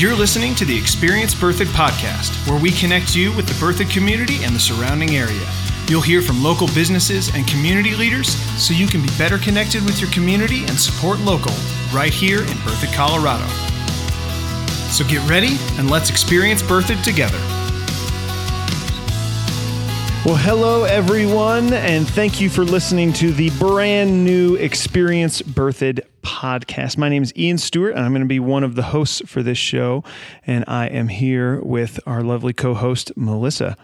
You're listening to the Experience Berthoud podcast, where we connect you with the Berthoud community and the surrounding area. You'll hear from local businesses and community leaders so you can be better connected with your community and support local right here in Berthoud, Colorado. So get ready and let's experience Berthoud together. Well, hello, everyone, and thank you for listening to the brand new Experience Berthoud podcast. My name is Ian Stewart, and I'm going to be one of the hosts for this show. And I am here with our lovely co host, Melissa.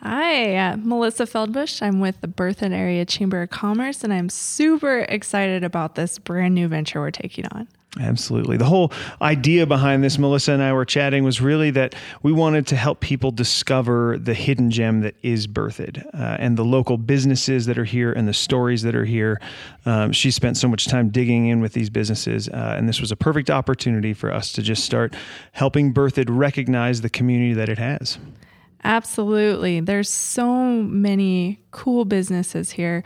Hi, uh, Melissa Feldbush. I'm with the Berthoud Area Chamber of Commerce, and I'm super excited about this brand new venture we're taking on. Absolutely. The whole idea behind this, Melissa and I were chatting, was really that we wanted to help people discover the hidden gem that is Berthoud uh, and the local businesses that are here and the stories that are here. Um, she spent so much time digging in with these businesses, uh, and this was a perfect opportunity for us to just start helping Berthoud recognize the community that it has. Absolutely. There's so many cool businesses here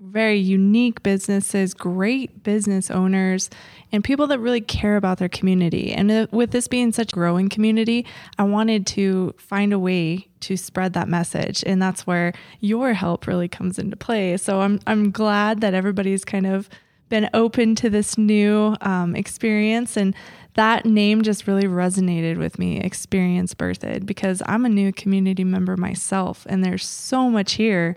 very unique businesses, great business owners, and people that really care about their community. And uh, with this being such a growing community, I wanted to find a way to spread that message. And that's where your help really comes into play. So I'm, I'm glad that everybody's kind of been open to this new um, experience. And that name just really resonated with me, Experience Berthoud, because I'm a new community member myself. And there's so much here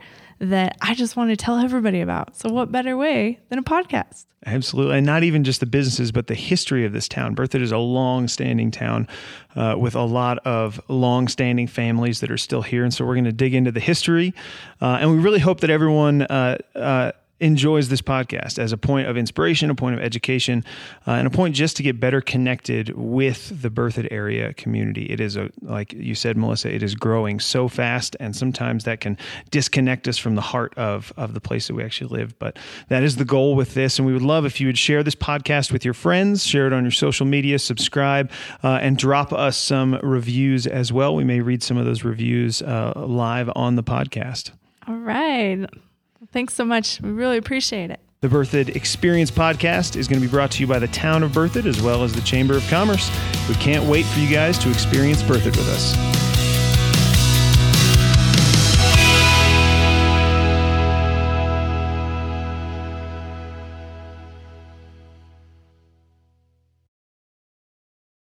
that I just want to tell everybody about. So, what better way than a podcast? Absolutely. And not even just the businesses, but the history of this town. Berthoud is a long standing town uh, with a lot of long standing families that are still here. And so, we're going to dig into the history. Uh, and we really hope that everyone uh, uh enjoys this podcast as a point of inspiration, a point of education, uh, and a point just to get better connected with the Berthoud area community. It is a, like you said, Melissa, it is growing so fast, and sometimes that can disconnect us from the heart of of the place that we actually live. But that is the goal with this, and we would love if you would share this podcast with your friends, share it on your social media, subscribe, uh, and drop us some reviews as well. We may read some of those reviews uh, live on the podcast. All right. Thanks so much. We really appreciate it. The Berthoud Experience podcast is going to be brought to you by the town of Berthoud as well as the Chamber of Commerce. We can't wait for you guys to experience Berthoud with us.